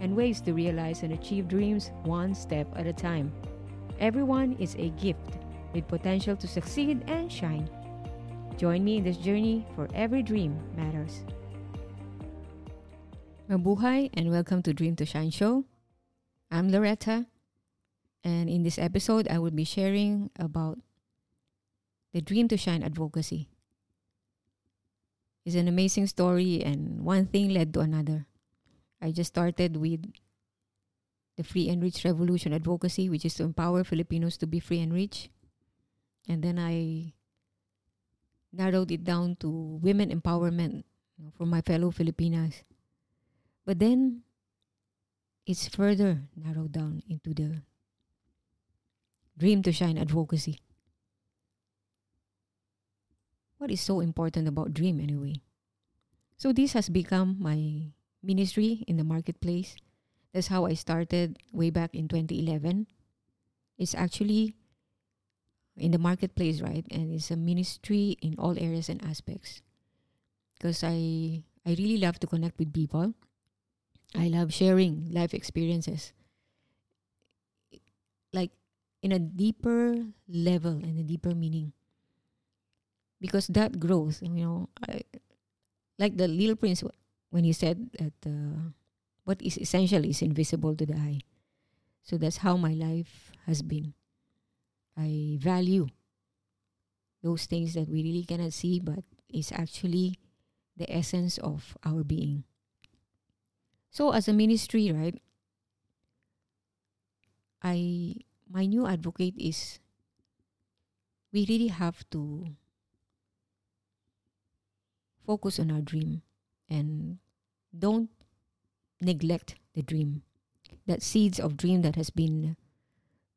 and ways to realize and achieve dreams one step at a time. Everyone is a gift with potential to succeed and shine. Join me in this journey for every dream matters. Mabuhay and welcome to Dream to Shine show. I'm Loretta and in this episode I will be sharing about the Dream to Shine advocacy. It's an amazing story and one thing led to another. I just started with the Free and Rich Revolution advocacy, which is to empower Filipinos to be free and rich. And then I narrowed it down to women empowerment you know, for my fellow Filipinas. But then it's further narrowed down into the Dream to Shine advocacy. What is so important about Dream anyway? So this has become my ministry in the marketplace. That's how I started way back in 2011. It's actually in the marketplace, right? And it's a ministry in all areas and aspects. Because I I really love to connect with people. I love sharing life experiences. Like in a deeper level and a deeper meaning. Because that growth, you know, I, like the little prince when he said that uh, what is essential is invisible to the eye. So that's how my life has been. I value those things that we really cannot see, but is actually the essence of our being. So as a ministry, right? I my new advocate is we really have to focus on our dream and don't neglect the dream that seeds of dream that has been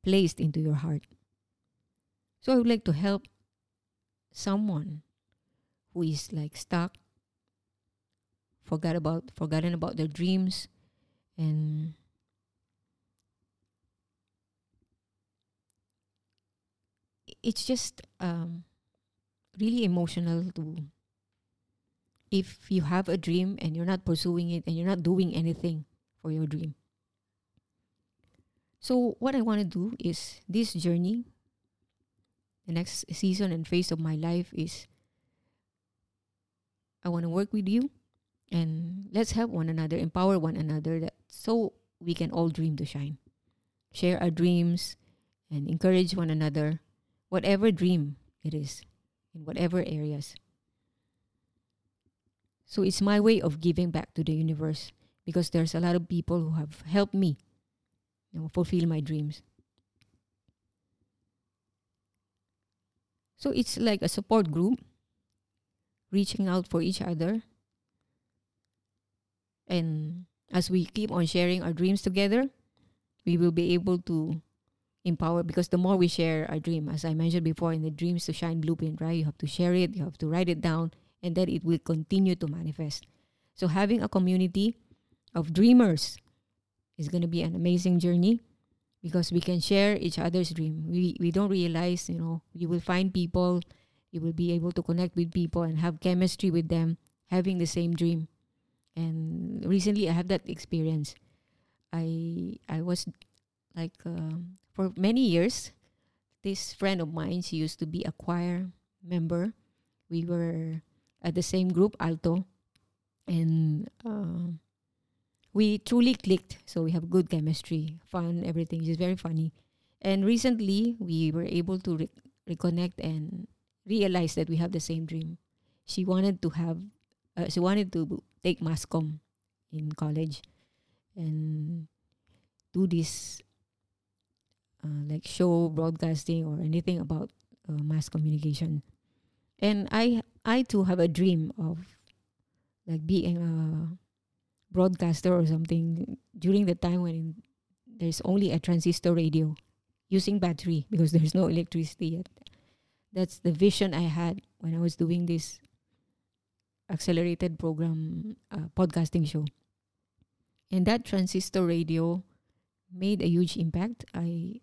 placed into your heart. So i would like to help someone who is like stuck forgot about forgotten about their dreams and it's just um, really emotional to if you have a dream and you're not pursuing it and you're not doing anything for your dream. So, what I want to do is this journey, the next season and phase of my life is I want to work with you and let's help one another, empower one another that so we can all dream to shine. Share our dreams and encourage one another, whatever dream it is, in whatever areas. So it's my way of giving back to the universe because there's a lot of people who have helped me you know, fulfill my dreams. So it's like a support group, reaching out for each other. And as we keep on sharing our dreams together, we will be able to empower because the more we share our dream, as I mentioned before in the Dreams to Shine blueprint, right? You have to share it, you have to write it down, and that it will continue to manifest. So having a community of dreamers is going to be an amazing journey because we can share each other's dream. We we don't realize, you know, you will find people, you will be able to connect with people and have chemistry with them having the same dream. And recently I had that experience. I I was like uh, for many years this friend of mine she used to be a choir member. We were at the same group, Alto, and uh, we truly clicked. So we have good chemistry, fun, everything. She's very funny. And recently, we were able to re- reconnect and realize that we have the same dream. She wanted to have, uh, she wanted to take mass com in college, and do this uh, like show broadcasting or anything about uh, mass communication. And I I too have a dream of like being a broadcaster or something during the time when there's only a transistor radio using battery because there's no electricity yet. That's the vision I had when I was doing this accelerated program uh, podcasting show. And that transistor radio made a huge impact. I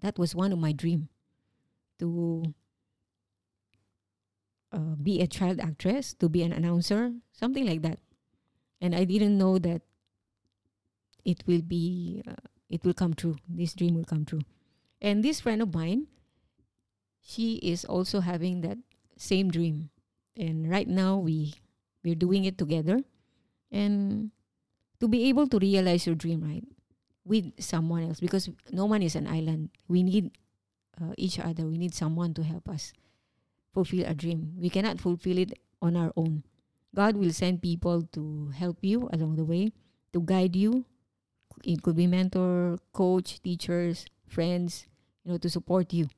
that was one of my dream to uh, be a child actress, to be an announcer, something like that. And I didn't know that it will be uh, it will come true. This dream will come true. And this friend of mine, she is also having that same dream. And right now we we're doing it together. And to be able to realize your dream, right? With someone else because no one is an island. We need uh, each other. We need someone to help us fulfill a dream. We cannot fulfill it on our own. God will send people to help you along the way, to guide you. It could be mentor, coach, teachers, friends, you know, to support you.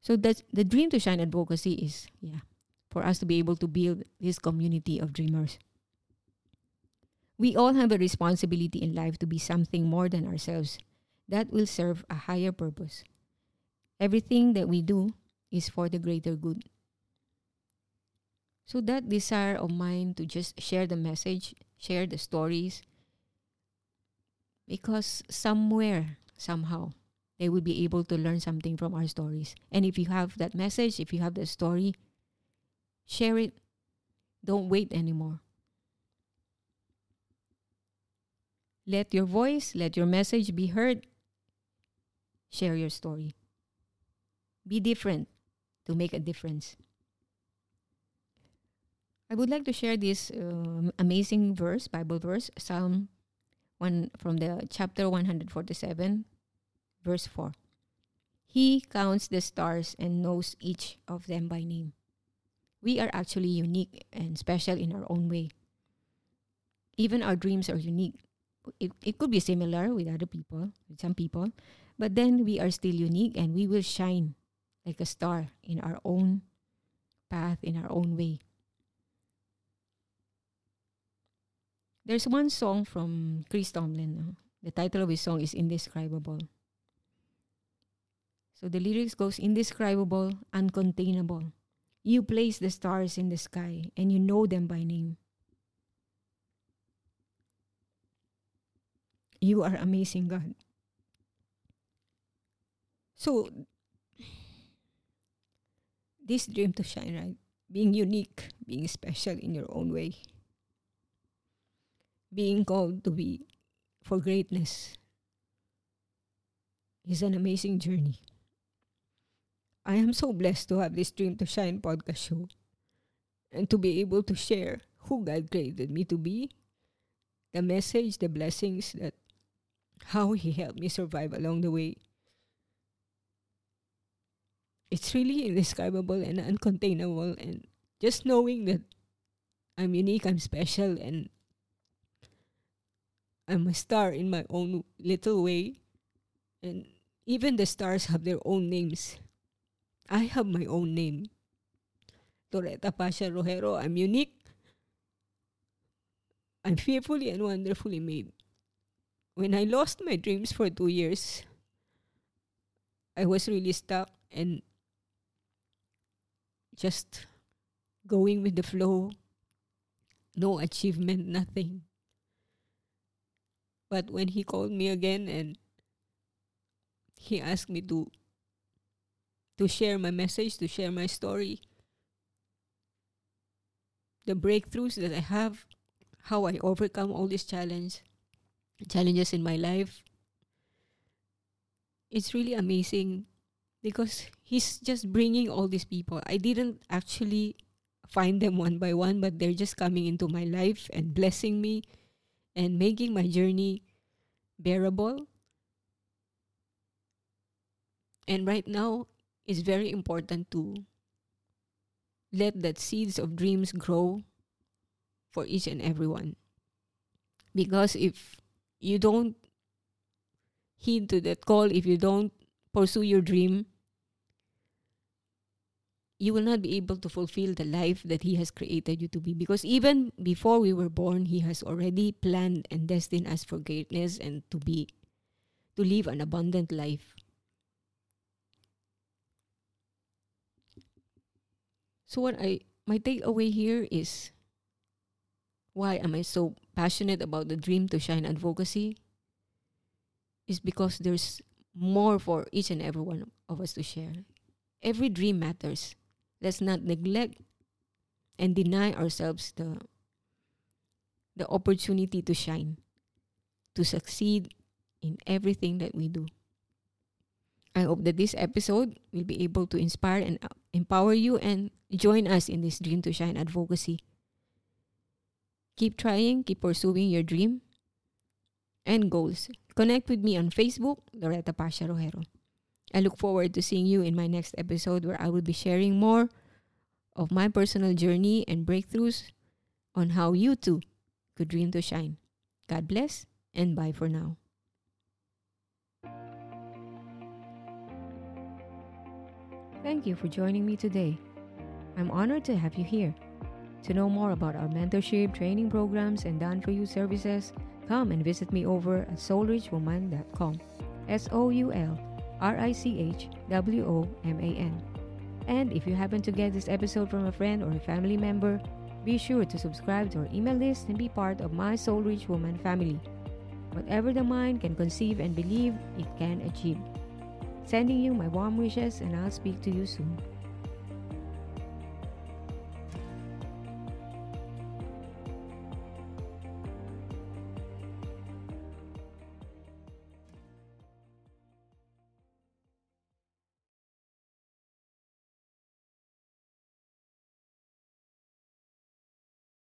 So that's the dream to shine advocacy is yeah, for us to be able to build this community of dreamers. We all have a responsibility in life to be something more than ourselves that will serve a higher purpose. Everything that we do is for the greater good. So that desire of mine to just share the message, share the stories, because somewhere, somehow, they will be able to learn something from our stories. And if you have that message, if you have the story, share it. Don't wait anymore. Let your voice, let your message be heard. Share your story. Be different to make a difference. I would like to share this uh, amazing verse, Bible verse, Psalm one from the chapter 147, verse 4. He counts the stars and knows each of them by name. We are actually unique and special in our own way. Even our dreams are unique. It, it could be similar with other people, with some people, but then we are still unique and we will shine like a star in our own path, in our own way. There's one song from Chris Tomlin. No? The title of his song is Indescribable. So the lyrics goes indescribable, uncontainable. You place the stars in the sky and you know them by name. You are amazing, God. So this dream to shine, right? Being unique, being special in your own way. Being called to be for greatness is an amazing journey. I am so blessed to have this Dream to Shine podcast show and to be able to share who God created me to be, the message, the blessings that how He helped me survive along the way it's really indescribable and uncontainable and just knowing that I'm unique, I'm special and I'm a star in my own little way and even the stars have their own names. I have my own name. Loretta Pasha Rojero, I'm unique. I'm fearfully and wonderfully made. When I lost my dreams for two years, I was really stuck and just going with the flow, no achievement, nothing. But when he called me again and he asked me to to share my message, to share my story, the breakthroughs that I have, how I overcome all these challenge, challenges in my life. It's really amazing because he's just bringing all these people. I didn't actually find them one by one, but they're just coming into my life and blessing me and making my journey bearable. And right now, it's very important to let that seeds of dreams grow for each and everyone. Because if you don't heed to that call, if you don't pursue your dream, you will not be able to fulfill the life that He has created you to be. Because even before we were born, He has already planned and destined us for greatness and to be to live an abundant life. So what I my takeaway here is why am I so passionate about the Dream to Shine advocacy? Is because there's more for each and every one of us to share. Every dream matters. Let's not neglect and deny ourselves the the opportunity to shine, to succeed in everything that we do. I hope that this episode will be able to inspire and uh, empower you and join us in this Dream to Shine advocacy. Keep trying, keep pursuing your dream and goals. Connect with me on Facebook, Loretta Pasha Rojero. I look forward to seeing you in my next episode where I will be sharing more of my personal journey and breakthroughs on how you too could dream to shine. God bless and bye for now. Thank you for joining me today. I'm honored to have you here. To know more about our mentorship, training programs, and done for you services, come and visit me over at soulrichwoman.com. S O U L R I C H W O M A N. And if you happen to get this episode from a friend or a family member, be sure to subscribe to our email list and be part of my Soul Rich Woman family. Whatever the mind can conceive and believe, it can achieve. Sending you my warm wishes, and I'll speak to you soon.